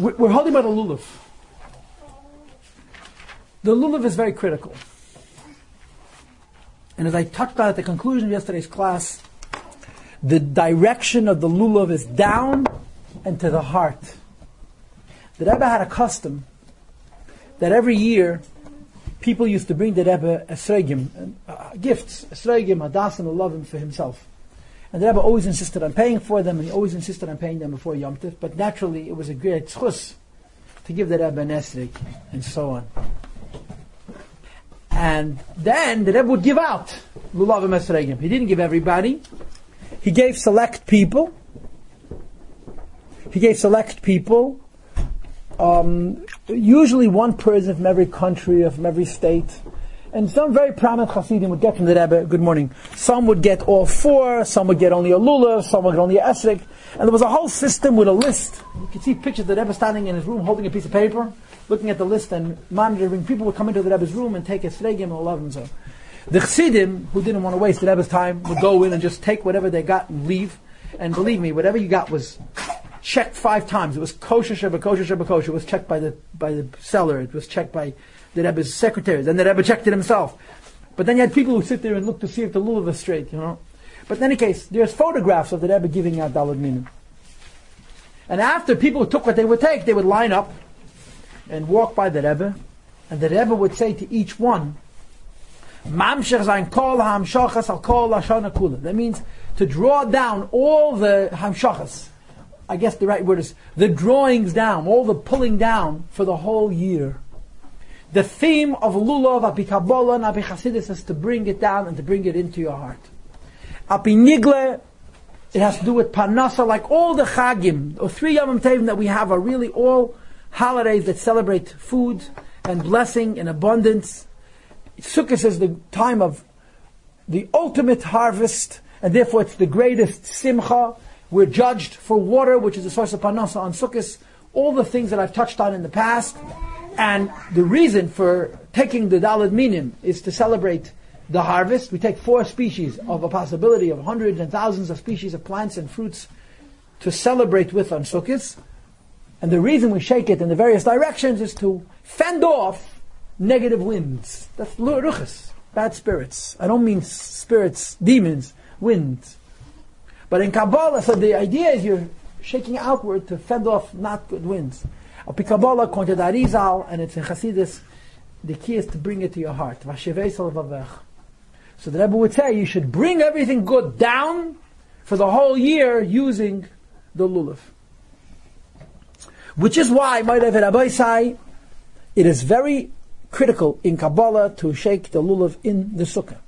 We're holding about the lulav. The lulav is very critical. And as I touched on at the conclusion of yesterday's class, the direction of the lulav is down and to the heart. The Rebbe had a custom that every year people used to bring the Rebbe esregim, uh, gifts, esregim, hadas, and lovim for himself. And the Rebbe always insisted on paying for them, and he always insisted on paying them before Yom Tif, but naturally it was a great tzchus to give the Rebbe an esreg, and so on. And then the Rebbe would give out lulavim esregim. He didn't give everybody. He gave select people. He gave select people. Um, usually one person from every country from every state. And some very prominent Hasidim would get from the Rebbe, good morning. Some would get all four, some would get only a lulav, some would get only a esrog. And there was a whole system with a list. You could see pictures of the Rebbe standing in his room holding a piece of paper, looking at the list and monitoring. People would come into the Rebbe's room and take a sregim and love and so. The Chassidim, who didn't want to waste the Rebbe's time, would go in and just take whatever they got and leave. And believe me, whatever you got was checked five times. It was kosher, sheba kosher, sheba kosher. It was checked by the by the seller. It was checked by the Rebbe's secretary. Then the Rebbe checked it himself. But then you had people who sit there and look to see if the lulav is straight, you know. But in any case, there's photographs of the Rebbe giving out dalad minim. And after people took what they would take, they would line up and walk by the Rebbe, and the Rebbe would say to each one, Mamshech zayin kol hamshachas al kol lashana kula. That means to draw down all the hamshachas. I guess the right word is the drawings down, all the pulling down for the whole year. The theme of lulav, api kabbalah, and api chasidus is to bring it down and to bring it into your heart. Api nigle, it has to do with parnasa, like all the chagim, or three Yom Tevim that we have are really all holidays that celebrate food and blessing and abundance. Sukkot is the time of the ultimate harvest, and therefore it's the greatest simcha. We're judged for water, which is the source of parnasa on Sukkot. All the things that I've touched on in the past. And the reason for taking the Dalad Minim is to celebrate the harvest. We take four species of a possibility of hundreds and thousands of species of plants and fruits to celebrate with on Sukkot. And the reason we shake it in the various directions is to fend off negative winds. That's ruchas, bad spirits. I don't mean spirits, demons, winds. But in Kabbalah, so the idea is you're shaking outward to fend off not good winds. Kabbalah, according to Arizal, and it's in Hasidus, the key is to bring it to your heart. So the Rebbe would say you should bring everything good down for the whole year using the lulav. Which is why, it is very critical in Kabbalah to shake the lulav in the sukkah.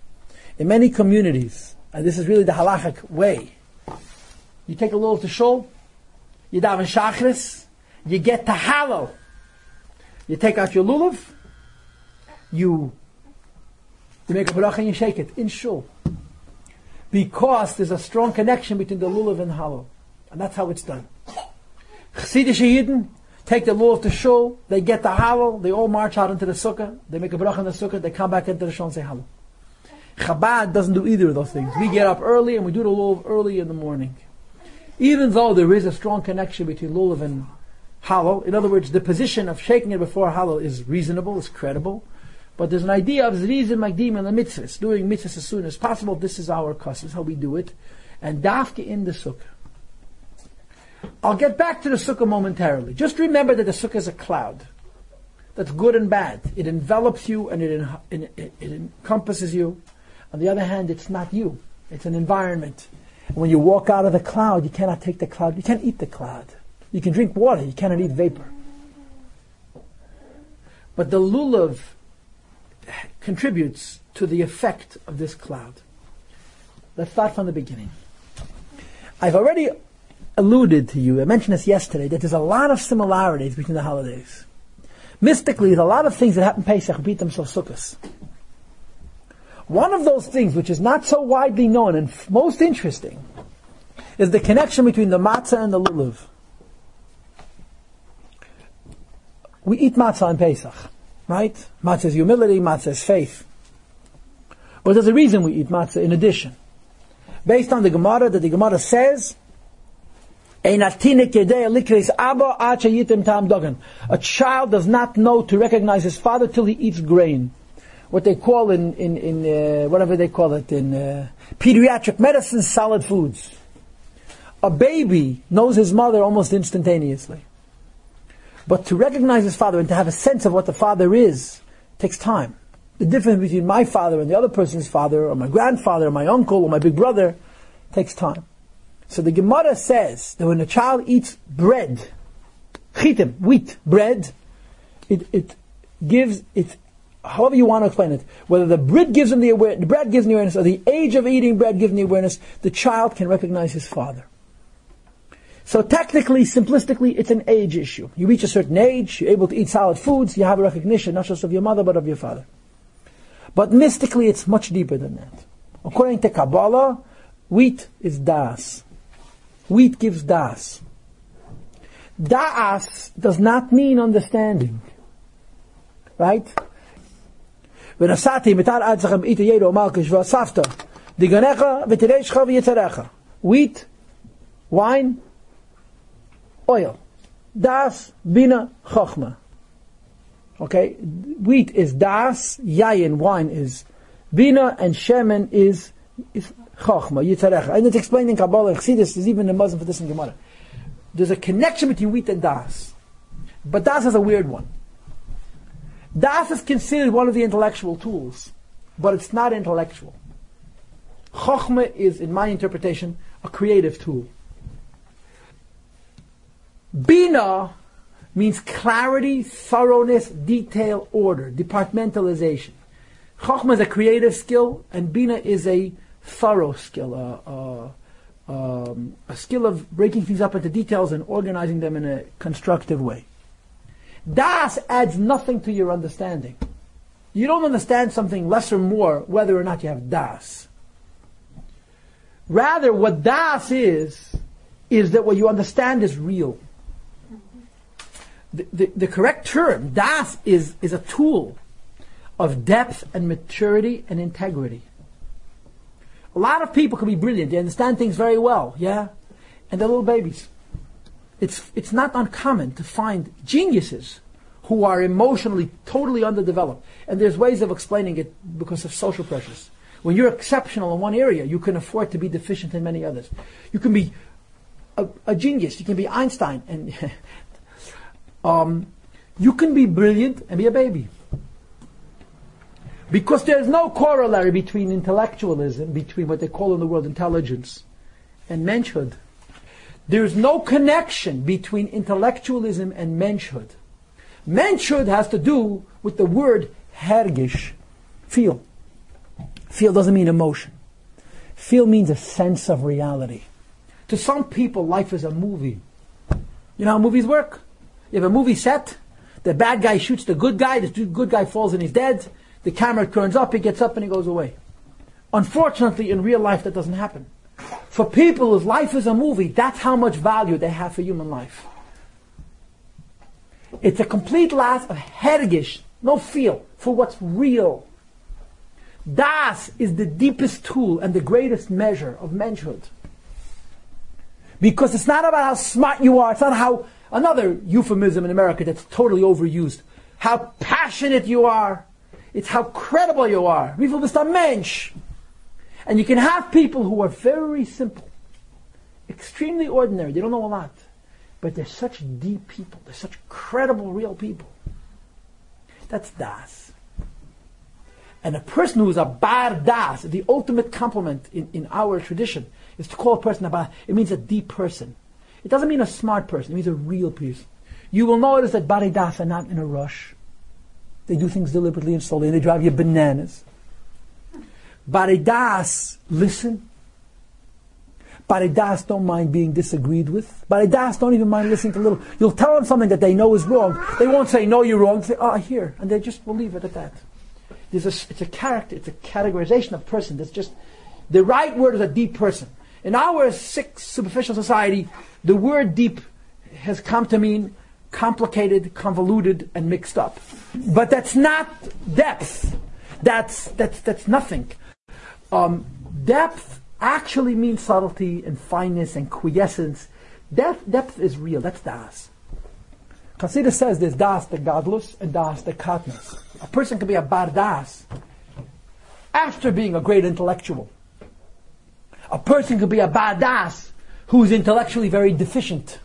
In many communities, and this is really the halachic way, you take a lulav to shul, you daven shachris, you get to halal. You take out your lulav, you, you make a bracha and you shake it in shul. Because there's a strong connection between the lulav and halal. And that's how it's done. Chassidish Yidden take the lulav to shul, they get the halal, they all march out into the sukkah, they make a bracha in the sukkah, they come back into the shul and say halal. Chabad doesn't do either of those things. We get up early and we do the lulav early in the morning. Even though there is a strong connection between lulav and halal. In other words, the position of shaking it before halal is reasonable, is credible. But there's an idea of zrizim magdim and the mitzvahs, doing mitzvahs as soon as possible. This is our custom, how we do it. And dafke in the sukkah. I'll get back to the sukkah momentarily. Just remember that the sukkah is a cloud. That's good and bad. It envelops you and it, it, it, it encompasses you. On the other hand, it's not you. It's an environment. And when you walk out of the cloud, you cannot take the cloud. You can't eat the cloud. You can drink water, you cannot eat vapor. But the lulav contributes to the effect of this cloud. Let's start from the beginning. I've already alluded to you, I mentioned this yesterday, that there's a lot of similarities between the holidays. Mystically, there's a lot of things that happen Pesach repeat themselves Sukkot. One of those things, which is not so widely known and most interesting, is the connection between the matzah and the lulav. We eat matzah on Pesach, right? Matzah is humility, matzah is faith. But there's a reason we eat matzah in addition. Based on the Gemara, that the Gemara says A child does not know to recognize his father till he eats grain. What they call in, in, in uh, whatever they call it in uh, pediatric medicine, solid foods. A baby knows his mother almost instantaneously. But to recognize his father and to have a sense of what the father is takes time. The difference between my father and the other person's father, or my grandfather, or my uncle, or my big brother, takes time. So the Gemara says that when a child eats bread, chitim, wheat, bread, it, it gives, it, however you want to explain it, whether the bread gives him the awareness, the bread gives him the awareness, or the age of eating bread gives him the awareness, the child can recognize his father. So technically, simplistically, it's an age issue. You reach a certain age, you're able to eat solid foods, you have a recognition not just of your mother, but of your father. But mystically, it's much deeper than that. According to Kabbalah, wheat is das. Wheat gives das. Das does not mean understanding. Right? ונסעתי מתר עד איתו ידו מלכש ואספת דגנך ותרשך ויצריך. Wheat, wine, oil. Das, bina, chokhmah. Okay? Wheat is das, yayin, wine is bina, and shemen is, is Chochma, Yitzarecha. And it's explained in Kabbalah, and Chassidus, there's even a Muslim for this in Gemara. There's a connection between wheat and das. But das is a weird one. Das is considered one of the intellectual tools, but it's not intellectual. Chochma is, in my interpretation, a creative tool. Bina means clarity, thoroughness, detail, order, departmentalization. Chochma is a creative skill, and Bina is a thorough skill, uh, uh, um, a skill of breaking things up into details and organizing them in a constructive way. Das adds nothing to your understanding. You don't understand something less or more whether or not you have das. Rather, what das is, is that what you understand is real. The, the, correct term, das, is, is a tool of depth and maturity and integrity. A lot of people can be brilliant. They understand things very well, yeah? And they're little babies. It's, it's not uncommon to find geniuses who are emotionally totally underdeveloped. And there's ways of explaining it because of social pressures. When you're exceptional in one area, you can afford to be deficient in many others. You can be a, a genius. You can be Einstein. And um, you can be brilliant and be a baby. Because there's no corollary between intellectualism, between what they call in the world intelligence, and menschhood. There's no connection between intellectualism and menschhood. Menschhood has to do with the word hergish, feel. Feel doesn't mean emotion. Feel means a sense of reality. To some people, life is a movie. You know how movies work? You have a movie set, the bad guy shoots the good guy, the good guy falls and he's dead, the camera turns up, he gets up and he goes away. Unfortunately, in real life, that doesn't happen. For people whose life is a movie, that's how much value they have for human life. It's a complete loss of hergish, no feel, for what's real. Das is the deepest tool and the greatest measure of manhood. Because it's not about how smart you are, it's not how, another euphemism in America that's totally overused, how passionate you are, it's how credible you are. Wie bist ein Mensch? And you can have people who are very simple, extremely ordinary. They don't know a lot. But they're such deep people. They're such credible, real people. That's Das. And a person who is a bar das, the ultimate compliment in, in our tradition, is to call a person a bar. It means a deep person. It doesn't mean a smart person. It means a real person. You will notice that bari das are not in a rush. They do things deliberately and slowly, and they drive you bananas. Baridas listen. Baridas don't mind being disagreed with. Baridas don't even mind listening to little. You'll tell them something that they know is wrong. They won't say, no, you're wrong. Say, ah, oh, hear. And they just will leave it at that. There's a, it's a character, it's a categorization of person that's just, the right word is a deep person. In our sick, superficial society, the word deep has come to mean complicated, convoluted, and mixed up. But that's not depth. That's, that's, that's nothing. Um, depth actually means subtlety and fineness and quiescence. Depth, depth is real. That's das. Chassidus says there's das the godless and das the katnas. A person can be a bar das after being a great intellectual. A person could be a badas who is intellectually very deficient.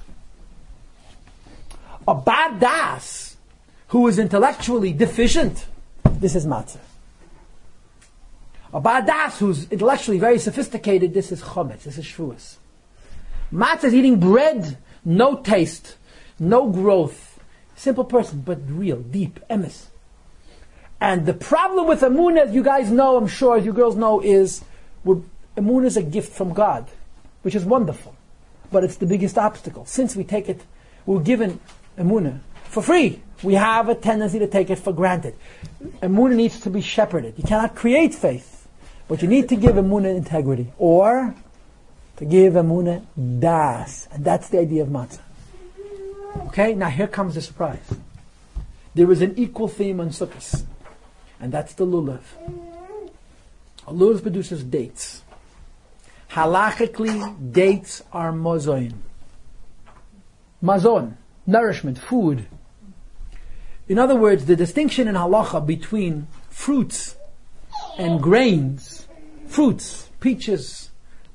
A badas who is intellectually deficient. This is matzah. A badas who's intellectually very sophisticated. This is chometz. This is shvuas. Matzah is eating bread, no taste, no growth. Simple person, but real, deep, emes. And the problem with Amunah, as you guys know, I'm sure, as you girls know, is Amunah is a gift from God, which is wonderful. But it's the biggest obstacle. Since we take it, we're given Amunah for free. We have a tendency to take it for granted. Amunah needs to be shepherded. You cannot create faith, but you need to give Amunah integrity. Or to give Amunah das. And that's the idea of matzah. Okay, now here comes the surprise. There is an equal theme on Sukkot and that's the lulav. A lulav produces dates. Halachically, dates are mozoin. Mazon, nourishment, food. In other words, the distinction in halacha between fruits and grains, fruits, peaches,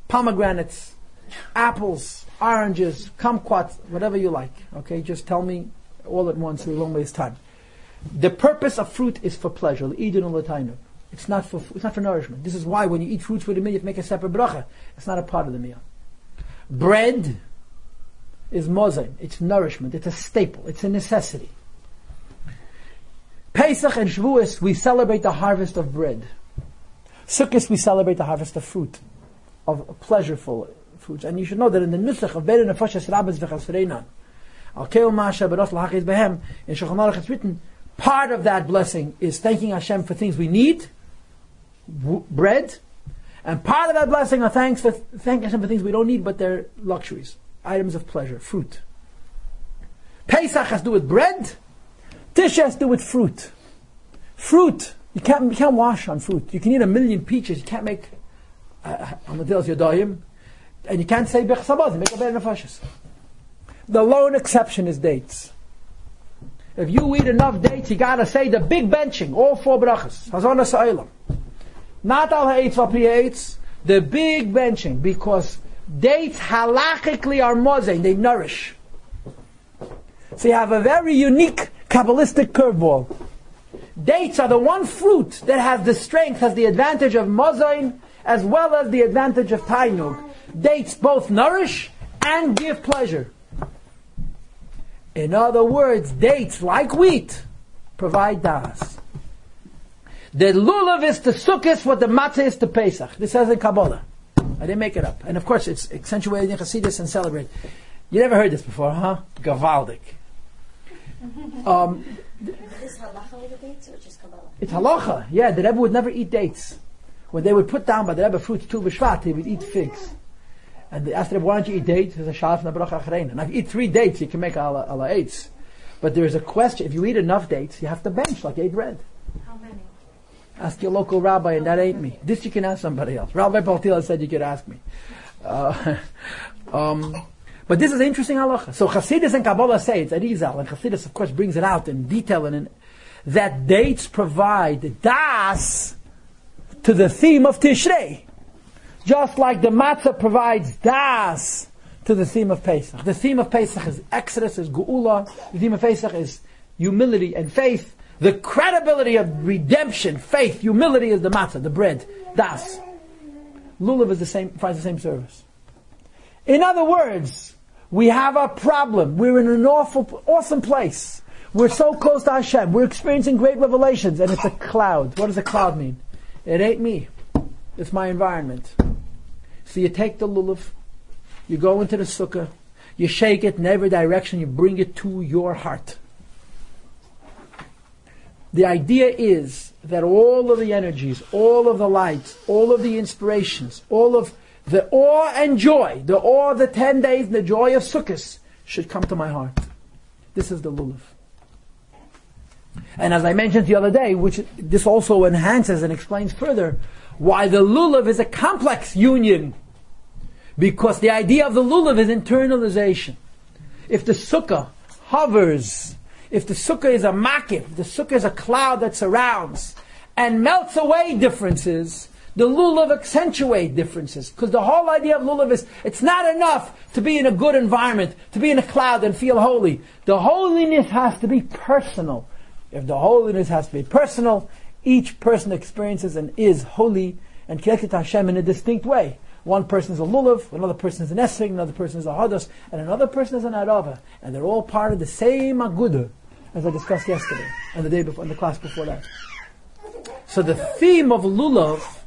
pomegranates, apples, oranges, kumquats, whatever you like. Okay, just tell me all at once. We won't waste time. The purpose of fruit is for pleasure. It's not for it's not for nourishment. This is why when you eat fruits with a meal, you make a separate bracha. It's not a part of the meal. Bread is mozim. It's nourishment. It's a staple. It's a necessity. Pesach and Shavuos, we celebrate the harvest of bread. Sukkot, we celebrate the harvest of fruit, of pleasureful fruits. And you should know that in the Nusach of Beren Nefashas Rabbis V'chasreinan, Al Keo Masha Beros L'Hachiz Behem, in Shulchan Aruch it's written, Part of that blessing is thanking Hashem for things we need, w- bread, and part of that blessing are thanks for thanking Hashem for things we don't need, but they're luxuries, items of pleasure, fruit. Pesach has to do with bread. Tish has to do with fruit. Fruit. You can't, you can't wash on fruit. You can eat a million peaches. You can't make uh, on the your yodoyim, and you can't say bechsabaz. Make a better nefashis. The lone exception is dates. If you eat enough dates, you gotta say the big benching, all four brachas. Hazana sa'ilam. Not al ha'etz the big benching, because dates halachically are mozain, they nourish. So you have a very unique Kabbalistic curveball. Dates are the one fruit that has the strength, has the advantage of mozain, as well as the advantage of tainug. Dates both nourish and give pleasure. In other words, dates, like wheat, provide das. The lulav is the sukkis what the matzah is the Pesach. This says in Kabbalah. I didn't make it up. And of course, it's accentuated in Chassidus and celebrated. You never heard this before, huh? Gavaldik. Um, is halacha with the dates or just Kabbalah? It's halacha. Yeah, the Rebbe would never eat dates. When they would put down by the Rebbe fruits Tu B'shvat, they would eat figs. And they asked the Rebbe, why don't you eat dates? There's a shal from the bracha achrein. And if you eat three dates, you can make ala, ala eights. But there's a question, if you eat enough dates, you have to bench like eight bread. Ask your local rabbi, and that ain't me. This you can ask somebody else. Rabbi Paltila said you could ask me. Uh, um, but this is interesting halacha. So Chassidus and Kabbalah say, it's Arizal, and Chassidus of course brings it out in detail, and in, that dates provide das to the theme of Tishrei. Just like the matzah provides das to the theme of Pesach. The theme of Pesach is Exodus, is Geula. The theme of Pesach is humility and faith. The credibility of redemption, faith, humility is the matzah, the bread, das. Lulav is the same, provides the same service. In other words, we have a problem. We're in an awful, awesome place. We're so close to Hashem. We're experiencing great revelations, and it's a cloud. What does a cloud mean? It ain't me. It's my environment. So you take the lulav, you go into the sukkah, you shake it in every direction, you bring it to your heart. The idea is that all of the energies, all of the lights, all of the inspirations, all of the awe and joy, the awe of the ten days, the joy of Sukkot should come to my heart. This is the lulav. And as I mentioned the other day, which this also enhances and explains further, why the lulav is a complex union Because the idea of the lulav is internalization. If the sukkah hovers, if the sukkah is a makif, the sukkah is a cloud that surrounds and melts away differences, the lulav accentuate differences. Because the whole idea of lulav is it's not enough to be in a good environment, to be in a cloud and feel holy. The holiness has to be personal. If the holiness has to be personal, each person experiences and is holy and connected to Hashem in a distinct way. One person is a lulav, another person is an esrig, another person is a hadas, and another person is an arava. And they're all part of the same aguda, as I discussed yesterday, and the day before, and the class before that. So the theme of lulav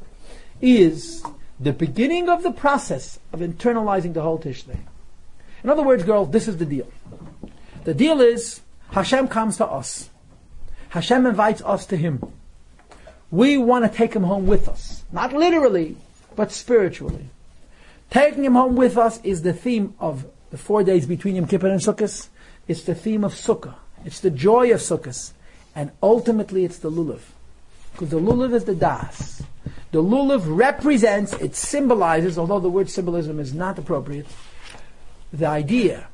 is the beginning of the process of internalizing the whole Tishrei. In other words, girls, this is the deal. The deal is Hashem comes to us. Hashem invites us to Him. We want to take Him home with us. Not literally, but spiritually. Taking him home with us is the theme of the four days between Yom Kippur and Sukkot. It's the theme of Sukkah. It's the joy of Sukkot. And ultimately it's the lulav. Because the lulav is the das. The lulav represents, it symbolizes, although the word symbolism is not appropriate, the idea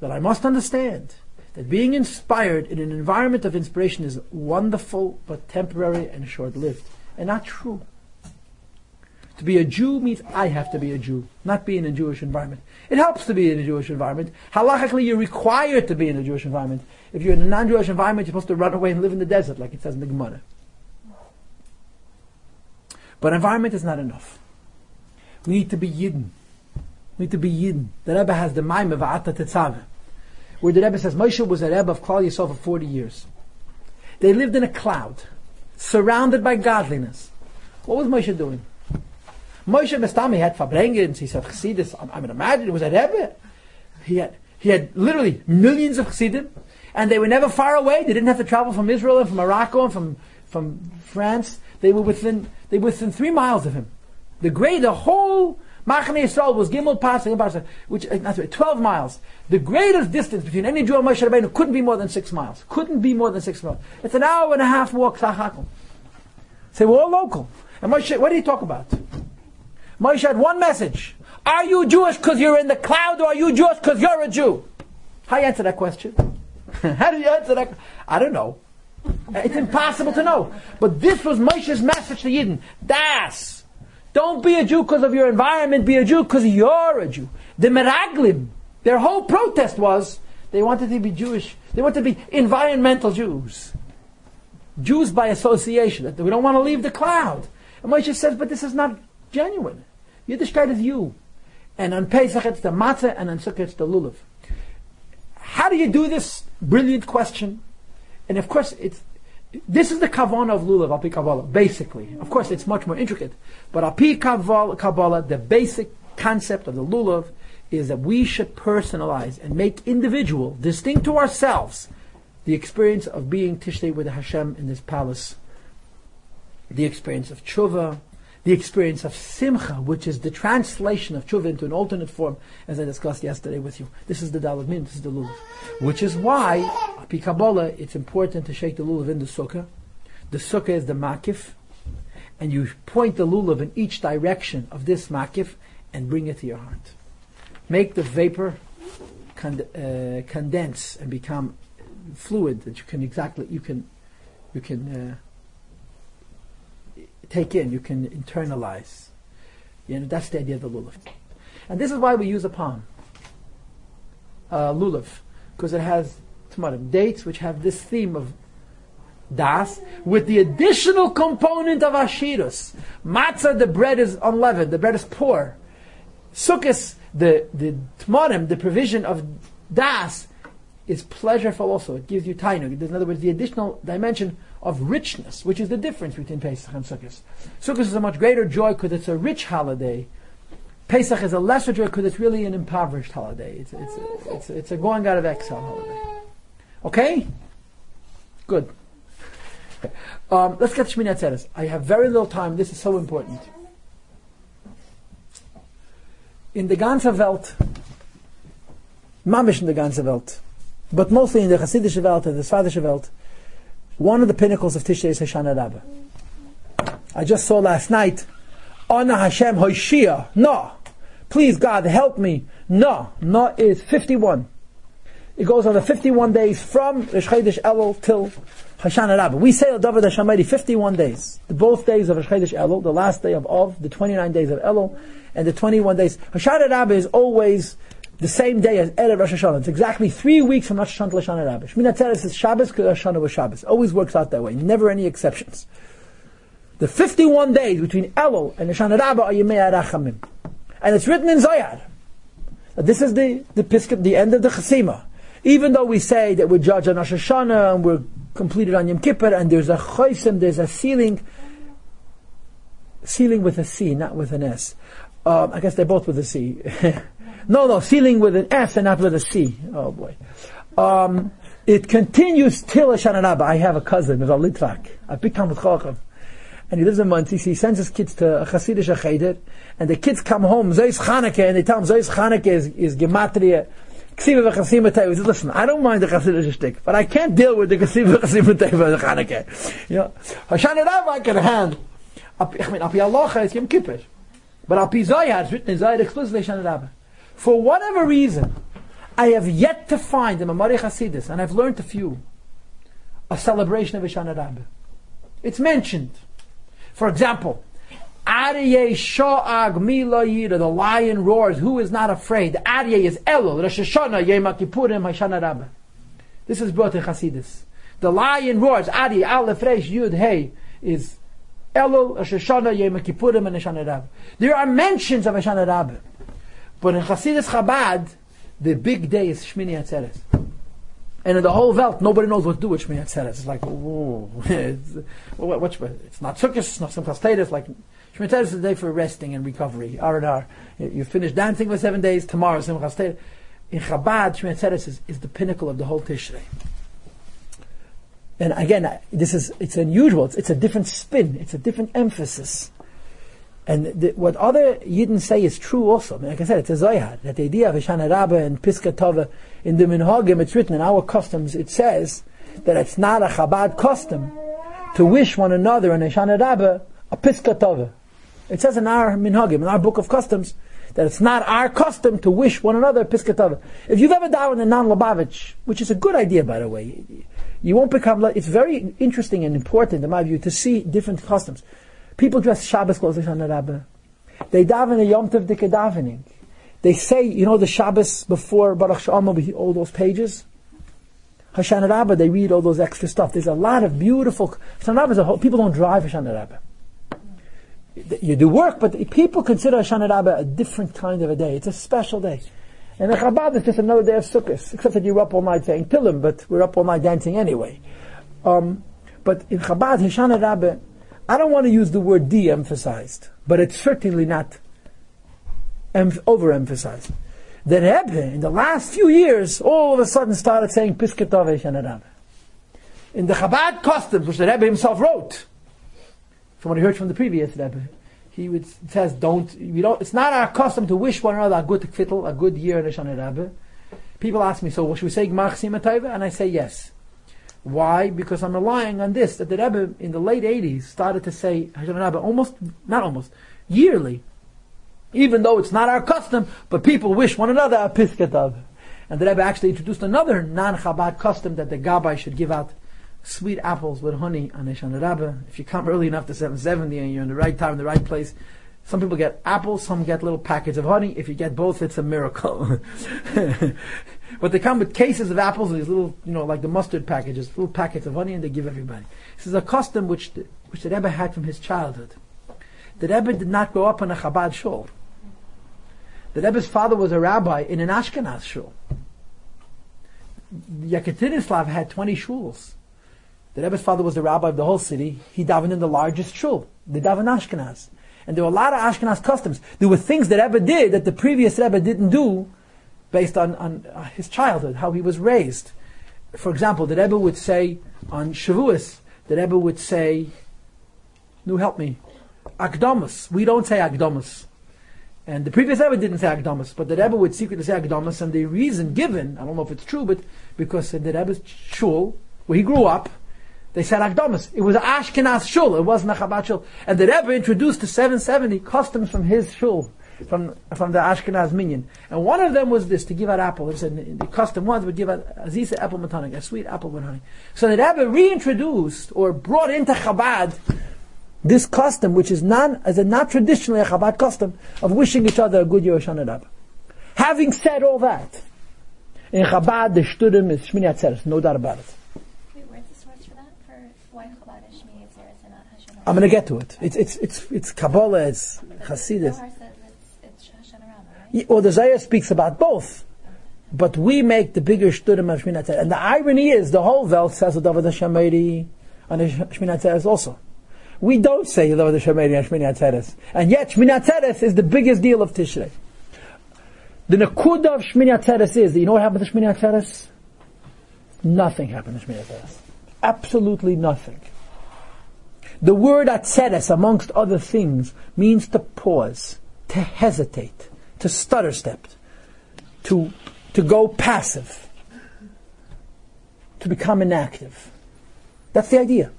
that I must understand that being inspired in an environment of inspiration is wonderful but temporary and short lived. And not true. To be a Jew means I have to be a Jew, not be in a Jewish environment. It helps to be in a Jewish environment. Halachically, you're required to be in a Jewish environment. If you're in a non-Jewish environment, you're supposed to run away and live in the desert, like it says in the Gemara. But environment is not enough. We need to be Yidden. We need to be Yidden. The Rebbe has the Maim of Tetzaveh, where the Rebbe says Moshe was a Rebbe of Klal Yisrael for 40 years. They lived in a cloud, surrounded by godliness. What was Moshe doing? Moshe Mestami had Farbrengens, he said Chassidus, I mean imagine, was a Rebbe. He had, he had literally millions of Chassidim, and they were never far away. They didn't have to travel from Israel and from Morocco and from, from France. They were within, they were within three miles of him. The great, the whole Machane Yisrael was Gimel Pas, which, uh, not 12 miles. The greatest distance between any Jew and Moshe Rabbeinu couldn't be more than six miles. Couldn't be more than six miles. It's an hour and a half walk, Sachakum. Say, we're all local. And Moshe, what did he talk about? Moshe had one message. Are you Jewish because you're in the cloud or are you Jewish because you're a Jew? How you answer that question? How do you answer that? I don't know. It's impossible to know. But this was Moshe's message to Yidden. Das. Don't be a Jew because of your environment. Be a Jew because you're a Jew. The Meraglim, their whole protest was they wanted to be Jewish. They wanted to be environmental Jews. Jews by association. We don't want to leave the cloud. And Moshe says, but this is not genuine. Yiddishkeit is you. And on Pesach it's the matzah, and on Sukkot it's the lulav. How do you do this? Brilliant question. And of course, it's this is the kavana of lulav api kabbalah. Basically, of course, it's much more intricate. But api kabbalah, the basic concept of the lulav is that we should personalize and make individual, distinct to ourselves, the experience of being Tishrei with the Hashem in this palace, the experience of tshuva, the experience of simcha, which is the translation of tshuva into an alternate form, as I discussed yesterday with you. This is the dalad min, this is the lulav. Which is why, api Kabbalah, it's important to shake the lulav in the sukkah. The sukkah is the makif, and you point the lulav in each direction of this makif and bring it to your heart. Make the vapor uh, condense and become fluid that you can exactly you can you can. Uh, take in, you can internalize. You know, that's the idea of the lulav. And this is why we use a palm, uh, lulav, because it has tamarim, dates which have this theme of das, with the additional component of ashirus. Matzah, the bread is unleavened, the bread is poor. Sukkot, the, the tamarim, the provision of das, is pleasureful also. It gives you tainug. In other words, the additional dimension of richness, which is the difference between Pesach and Sukkot. Sukkot is a much greater joy because it's a rich holiday. Pesach is a lesser joy because it's really an impoverished holiday. It's, it's, it's, it's a going out of exile holiday. Okay? Good. Um, let's get to Shmini Atzeres. I have very little time. This is so important. In the ganze Welt, mamish in the ganze Welt, but mostly in the Hasidische Welt and the Sfadische Welt, one of the pinnacles of Tishrei is Hoshana Rabbah. I just saw last night, Ona Hashem Hoshia, no, please God, help me. No, no is 51. It goes on the 51 days from Rosh Chodesh Elul till Hoshana Rabbah. We say David Hashemaydi 51 days. The both days of Rosh Chodesh Elul, the last day of Av, the 29 days of Elul, and the 21 days. Hoshana Rabbah is always the same day as Erev Rosh Hashanah. It's exactly three weeks from Rosh Hashanah to Hoshana Rabbah. Shmini Atzeres is Shabbos because Rosh Hashanah was Shabbos. Always works out that way. Never any exceptions. The 51 days between Elul and Hoshana Rabbah are Yemei Arachamim. And it's written in Zohar. This is the, the, the end of the Chasima. Even though we say that we're judged on Rosh Hashanah and we're completed on Yom Kippur and there's a chosim, there's a ceiling, sealing with a C, not with an S. Um, I guess they're both with a C. no, no, ceiling with an S and not with a C. Oh boy. Um, it continues till Hoshana Rabbah. I have a cousin, Mr. Litvak. I become with. And he lives in Monsey. He sends his kids to a Hasidic Cheder, and the kids come home, Zois Chanukah, and they tell him Zois Chanukah is, is Gematria Ksiva v'chasim He says, listen, I don't mind the Hasidic shtick, but I can't deal with the Ksiva v'chasim of the Chanukah. You know, Hoshana I can handle. I mean, Api Allah is Yom Kippur. But Api Zohar is written in Zohar explicitly Hoshana. For whatever reason, I have yet to find in Mamari Hasidus, and I've learned a few, a celebration of Hashanah Rav. It's mentioned. For example, Aryeh Sha'ag Mila Yira, the lion roars, who is not afraid? Aryeh is Elul, Rosh Hashanah, Yom Kippurim, Hoshana Rabbah. This is brought in Hasidus. The lion roars, Aryeh, Aleph, Resh, Yud, Hey, is Elul, Rosh Hashanah, Yom Kippurim, and Hoshana Rabbah. There are mentions of Hoshana Rabbah. But in Hasidus Chabad, the big day is Shmini Atzeres. And in the whole Welt, nobody knows what to do with Shmini Atzeres. It's like, oh, it's, it's not Sukkot, it's not Simchas Torah, like Shemitah is the day for resting and recovery. R and R. You finish dancing for seven days. Tomorrow, Simchas Torah. In Chabad, Shemitah is, is the pinnacle of the whole Tishrei. And again, this is it's unusual. It's, it's a different spin. It's a different emphasis. And the, what other Yidden say is true also. I mean, like I said, it's a Zohar. That the idea of Hoshana Rabbah and Piska Tova, in the Minhagim, it's written in our customs, it says that it's not a Chabad custom to wish one another in Hoshana Rabbah a Piska Tova. It says in our minhagim, in our book of customs, that it's not our custom to wish one another a piskatava. If you've ever davened in a non Lubavitch, which is a good idea by the way, you won't become. It's very interesting and important, in my view, to see different customs. People dress Shabbos clothes on the Rabbah. They daven a Yom Tov davening. They say, you know, the Shabbos before Baruch Shalom, all those pages. Hoshana Rabbah, they read all those extra stuff. There's a lot of beautiful. Hoshana Rabbah is a whole. People don't drive Hoshana Rabbah you do work, but people consider Hoshana Rabbah a different kind of a day. It's a special day. And the Chabad is just another day of Sukkot, except that you're up all night saying Tilim, but we're up all night dancing anyway. Um, but in Chabad, Hoshana Rabbah, I don't want to use the word de-emphasized, but it's certainly not em- overemphasized. The Rebbe, in the last few years, all of a sudden started saying Pisketov Hoshana Rabbah. In the Chabad customs, which the Rebbe himself wrote, from what I heard from the previous Rebbe, he would, says, don't, we don't, it's not our custom to wish one another a good kvittel, a good year in Hoshana Rabbah. People ask me, so what should we say Gmach Simatayva? And I say yes. Why? Because I'm relying on this, that the Rebbe in the late 80s started to say Rebbe almost, not almost, yearly. Even though it's not our custom, but people wish one another a Piskatav. And the Rebbe actually introduced another non-Chabad custom that the Gabbai should give out sweet apples with honey on Hoshana Rabbah. If you come early enough to 770 and you're in the right time, in the right place, some people get apples, some get little packets of honey. If you get both, it's a miracle. but they come with cases of apples, and these little, you know, like the mustard packages, little packets of and they give everybody. This is a custom which the, which the Rebbe had from his childhood. The Rebbe did not grow up in a Chabad shul. The Rebbe's father was a rabbi in an Ashkenaz shul. Yekaterinoslav had 20 shuls. The Rebbe's father was the rabbi of the whole city. He davened in the largest shul, the daven Ashkenaz. And there were a lot of Ashkenaz customs. There were things that Rebbe did that the previous Rebbe didn't do based on, on uh, his childhood, how he was raised. For example, the Rebbe would say on Shavuos, the Rebbe would say, "Nu help me, Akdamus." We don't say Akdamus. And the previous Rebbe didn't say Akdamus, but the Rebbe would secretly say Akdamus, and the reason given, I don't know if it's true, but because in the Rebbe's shul, where he grew up, they said Akdamas. It was Ashkenaz shul. It wasn't a Chabad shul. And the Rebbe introduced the 770 customs from his shul. From from the Ashkenaz minyan, and one of them was this to give out apple. It said the custom was would give out azisa apple with honey, a sweet apple with honey. So the Rebbe reintroduced or brought into Chabad this custom, which is not as a not traditionally a Chabad custom of wishing each other a good Year Hashanah Having said all that, in Chabad the shturim is Shmini Atzeres, no doubt about it. Wait, where's the source for that? For why Chabad is Shmini Atzeres and not Hoshana? I'm going to get to it. It's it's it's it's Kabbalah, it's Hasidus. Zohar says it's, it's Well, the Zayah speaks about both. But we make the bigger shturim of Shmini Atzeres. And the irony is, the whole Welt says the David Hashameri and Atzeres also. We don't say David Hashameri and Shmini Atzeres. And yet Shmini Atzeres is the biggest deal of Tishrei. The Nakuda of Shmini Atzeres is, you know what happened to Shmini Atzeres? Nothing happened to Shmini Atzeres. Absolutely nothing. The word Atzeres, amongst other things, means to pause, to hesitate, to stutter step, to, to go passive, to become inactive. That's the idea.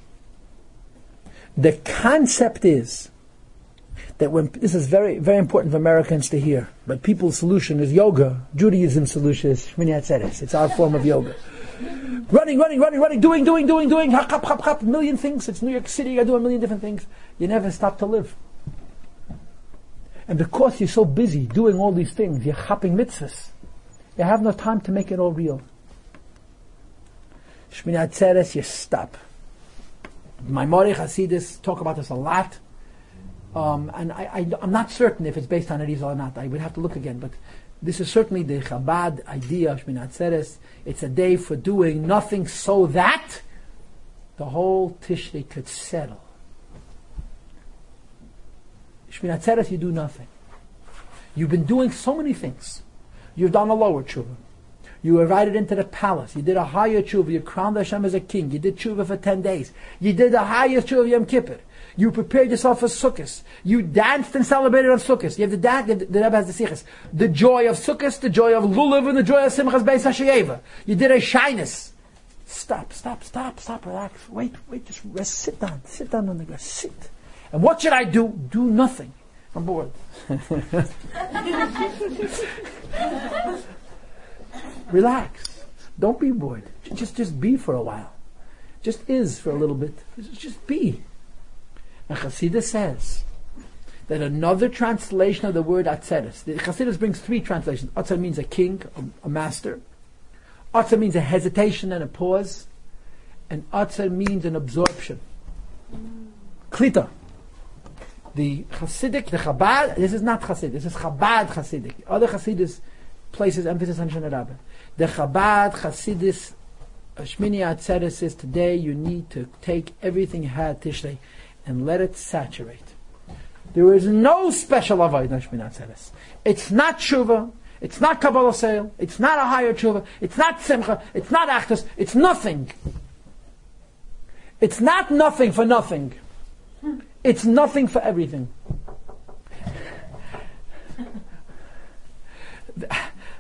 The concept is that when this is very very important for Americans to hear, but people's solution is yoga. Judaism's solution is Shmini. It's our form of yoga. Running, running, running, running, doing, doing, doing, doing, hop, hop, hop, hop, million things. It's New York City, you do a million different things. You never stop to live. And because you're so busy doing all these things, you're hopping mitzvahs. You have no time to make it all real. Shmini Atzeres, you stop. My Mori Hasidus talk about this a lot. Um, and I, am not certain if it's based on Arizal or not. I would have to look again. But this is certainly the Chabad idea of Shmini Atzeres. It's a day for doing nothing so that the whole Tishrei could settle. Shmini Atzeres, you do nothing. You've been doing so many things. You've done a lower tshuva. You were invited into the palace. You did a higher tshuva. You crowned Hashem as a king. You did tshuva for 10 days. You did the highest tshuva of Yom Kippur. You prepared yourself for Sukkot. You danced and celebrated on Sukkot. You have the dance, the, the Rebbe has the sikhs. The joy of Sukkot, the joy of Lulav, and the joy of Simchas Beis Hashayeva. You did a shyness. Stop, stop, stop, stop, relax. Wait, wait, just rest. Sit down. Sit down on the grass. Sit. And what should I do? Do nothing. I'm bored. Relax. Don't be bored. Just, just be for a while. Just is for a little bit. Just, just be. And Chassidus says that another translation of the word Atzeres, the Chassidus brings three translations. Atzer means a king, a, a master. Atzer means a hesitation and a pause. And Atzer means an absorption. Klita. The Hasidic, the Chabad, this is not Hasid, this is Chabad Hasidic. Other Hasidus places emphasis on Shana Rabbah. The Chabad Hasidus Shmini Atzeres is today you need to take everything had Tishrei and let it saturate. There is no special avoid on Shmini Atzeres. It's not tshuva. It's not Kabbalah sale. It's not a higher tshuva. It's not simcha. It's not achdus. It's nothing. It's not nothing for nothing. Hmm. It's nothing for everything. The,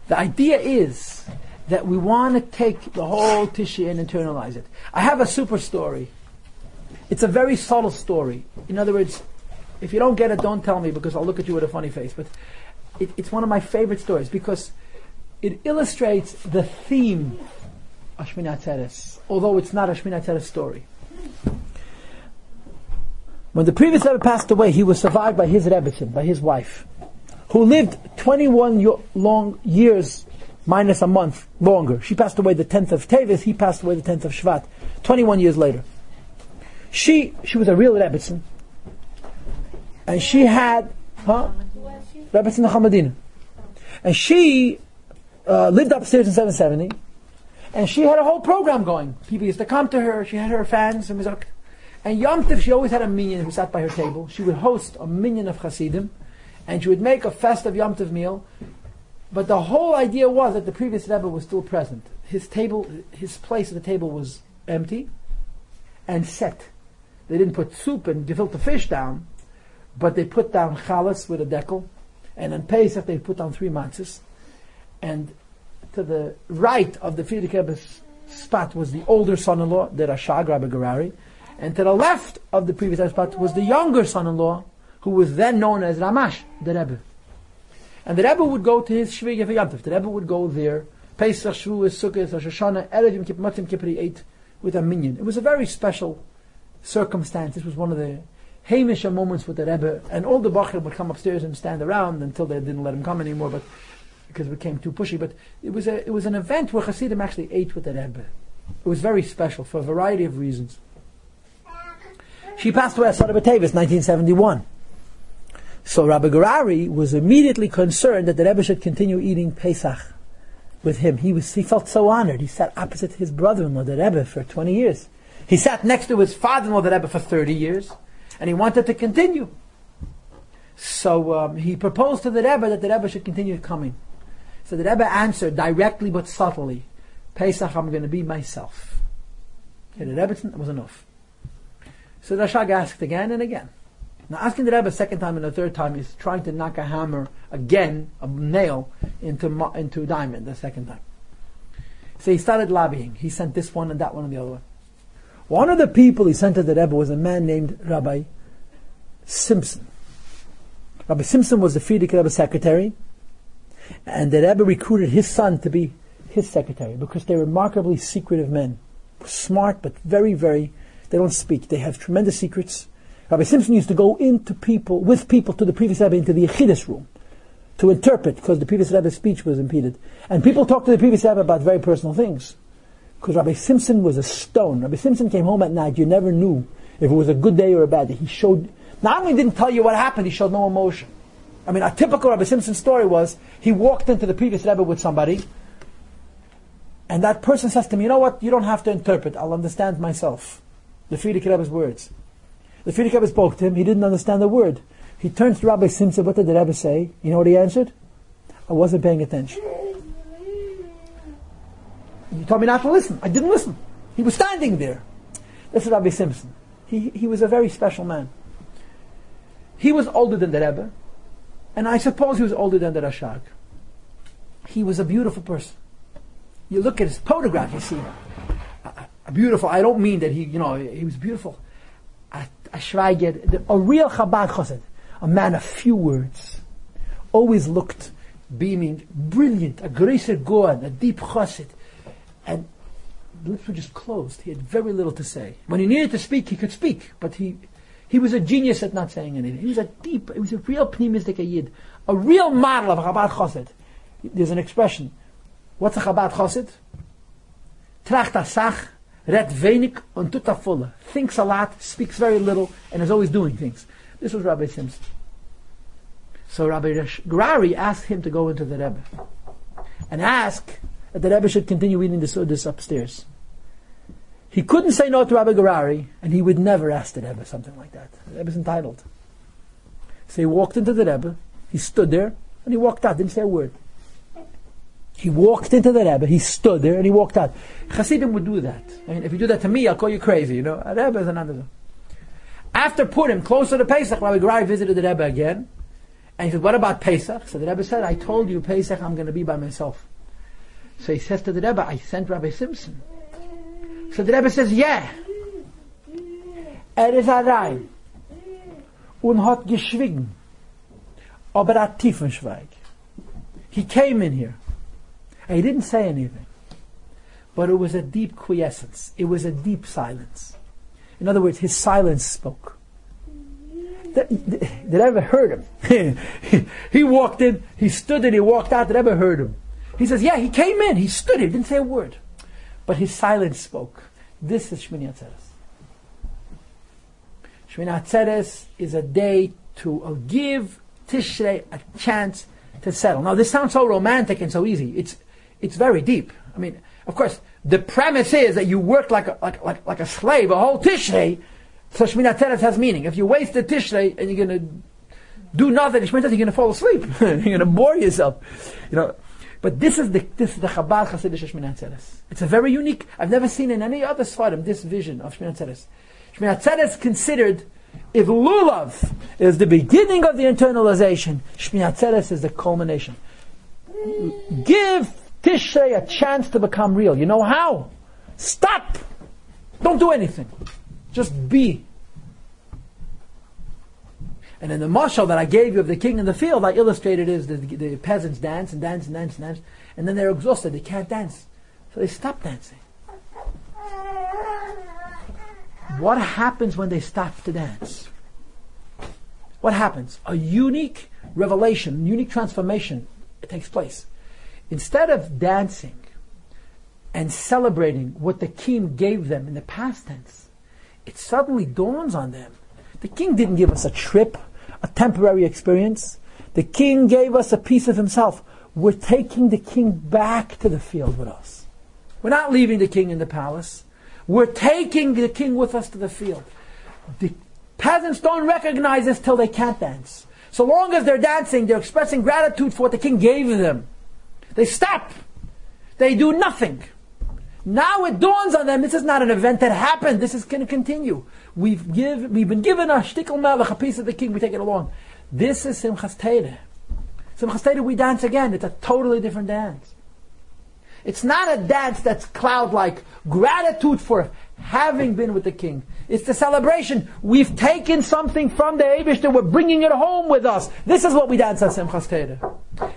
the idea is that we want to take the whole tissue and internalize it. I have a super story. It's a very subtle story. In other words, if you don't get it, don't tell me because I'll look at you with a funny face. But it, it's one of my favorite stories because it illustrates the theme of Shmini Atzeres, although it's not a Shmini Atzeres story. When the previous Rebbe passed away, he was survived by his Rebbetzin, by his wife, who lived 21 yo- long years minus a month longer. She passed away the 10th of Tevis, he passed away the 10th of Shvat, 21 years later. She, she was a real Rebbetzin, and she had, huh? Rebbetzin Hamadina. And she uh, lived upstairs in 770, and she had a whole program going. People used to come to her, she had her fans, and Mizak. And Yom Tiv, she always had a minion who sat by her table. She would host a minion of Hasidim, and she would make a festive Yom Tiv meal. But the whole idea was that the previous Rebbe was still present. His table, his place at the table was empty and set. They didn't put soup and gefilte fish down, but they put down chalas with a decal, and on Pesach they put down three matzahs. And to the right of the Frierdiker Rebbe's spot was the older son-in-law, the Rashag Rabbi Gurary, and to the left of the previous spot was the younger son-in-law, who was then known as Ramash, the Rebbe. And the Rebbe would go to his Shviya V'Yantiv. The Rebbe would go there. Pesach, Shavuos, Sukkot, Rosh Hashanah, Erev Yom Kippur, Motzim Kippur, ate with a minion. It was a very special circumstance. This was one of the Hamish moments with the Rebbe. And all the Bachir would come upstairs and stand around until they didn't let him come anymore, but because it became too pushy. But it was, a, it was an event where Hasidim actually ate with the Rebbe. It was very special for a variety of reasons. She passed away at Sarah Batavis, 1971. So Rabbi Gurary was immediately concerned that the Rebbe should continue eating Pesach with him. He was he felt so honored. He sat opposite his brother-in-law, the Rebbe, for 20 years. He sat next to his father-in-law, the Rebbe, for 30 years, and he wanted to continue. So um, he proposed to the Rebbe that the Rebbe should continue coming. So the Rebbe answered directly but subtly, Pesach, I'm going to be myself. Okay, the Rebbe was enough. So the Rashag asked again and again. Now asking the Rebbe a second time and a third time is trying to knock a hammer again, a nail, into, into diamond the second time. So he started lobbying. He sent this one and that one and the other one. One of the people he sent to the Rebbe was a man named Rabbi Simpson. Rabbi Simpson was the Frierdiker Rebbe secretary, and the Rebbe recruited his son to be his secretary because they're remarkably secretive men. Smart, but very, very they don't speak. They have tremendous secrets. Rabbi Simpson used to go into people, with people to the previous Rebbe into the Yechidus room to interpret because the previous Rebbe's speech was impeded. And people talked to the previous Rebbe about very personal things. Because Rabbi Simpson was a stone. Rabbi Simpson came home at night, you never knew if it was a good day or a bad day. He showed, not only didn't tell you what happened, he showed no emotion. I mean, a typical Rabbi Simpson story was he walked into the previous Rebbe with somebody, and that person says to me, you know what, you don't have to interpret, I'll understand myself the Frierdiker Rebbe's words. The Frierdiker Rebbe spoke to him, he didn't understand the word. He turns to Rabbi Simpson, what did the Rebbe say? You know what he answered? I wasn't paying attention. You told me not to listen. I didn't listen. He was standing there. This is Rabbi Simpson. He, he was a very special man. He was older than the Rebbe, and I suppose he was older than the Rashag. He was a beautiful person. You look at his photograph, you see beautiful. I don't mean that he, you know, he was beautiful. A, a Schweiger, a real Chabad chassid, a man of few words, always looked beaming, brilliant, a gracer God, a deep chassid, and the lips were just closed. He had very little to say. When he needed to speak, he could speak, but he he was a genius at not saying anything. He was a deep, he was a real pneumistic yid, a real model of Chabad chassid. There's an expression. What's a Chabad chassid? Tracht asach Red wenig und tut volle. Thinks a lot, speaks very little, and is always doing things. This was Rabbi Simpson. So Rabbi Gurary asked him to go into the Rebbe and ask that the Rebbe should continue reading the Sudas upstairs. He couldn't say no to Rabbi Gurary, and he would never ask the Rebbe something like that. The Rebbe's entitled. So he walked into the Rebbe, he stood there, and he walked out, didn't say a word. He walked into the Rebbe, he stood there, and he walked out. Hasidim would do that. I mean, if you do that to me, I'll call you crazy, you know. A Rebbe is another. After Purim, closer to Pesach, Rabbi Gurary visited the Rebbe again, and he said, what about Pesach? So the Rebbe said, I told you Pesach I'm going to be by myself. So he says to the Rebbe, I sent Rabbi Simpson. So the Rebbe says, yeah. Er ist allein und hat geschwiegen, aber er hat tiefen Schweig. He came in here. And he didn't say anything. But it was a deep quiescence. It was a deep silence. In other words, his silence spoke. Did, I ever heard him? he walked in, he stood and he walked out. Did I ever heard him? He says, yeah, he came in, he stood, he didn't say a word. But his silence spoke. This is Shmini Atzeres. Shmini Atzeres is a day to uh, give Tishrei a chance to settle. Now, this sounds so romantic and so easy. It's it's very deep. I mean, of course, the premise is that you work like a, like, like, like a slave, a whole Tishrei, so Shmini Atzeres has meaning. If you waste the Tishrei and you're going to do nothing, Shmini you're going to fall asleep. you're going to bore yourself. You know, but this is the this is the Chabad Hasidic Shmini Atzeres. It's a very unique. I've never seen in any other Svarim this vision of Shmini Atzeres. Shmini Atzeres considered if lulav is the beginning of the internalization, Shmini Atzeres is the culmination. Give Tishrei a chance to become real. You know how? Stop! Don't do anything. Just be. And in the mashal that I gave you of the king in the field, I illustrated is the, the peasants dance and dance and dance and dance, and then they're exhausted, they can't dance. So they stop dancing. What happens when they stop to dance? What happens? A unique revelation, unique transformation takes place. Instead of dancing and celebrating what the king gave them in the past tense, it suddenly dawns on them. The king didn't give us a trip, a temporary experience. The king gave us a piece of himself. We're taking the king back to the field with us. We're not leaving the king in the palace. We're taking the king with us to the field. The peasants don't recognize this till they can't dance. So long as they're dancing, they're expressing gratitude for what the king gave them. They stop. They do nothing. Now it dawns on them, this is not an event that happened. This is going to continue. We've, give, we've been given a shtickle melech, a piece of the king, we take it along. This is Simchas Torah. Simchas Torah, we dance again. It's a totally different dance. It's not a dance that's cloud-like. Gratitude for having been with the king. It's the celebration. We've taken something from the Abish and we're bringing it home with us. This is what we dance at Simchas Torah.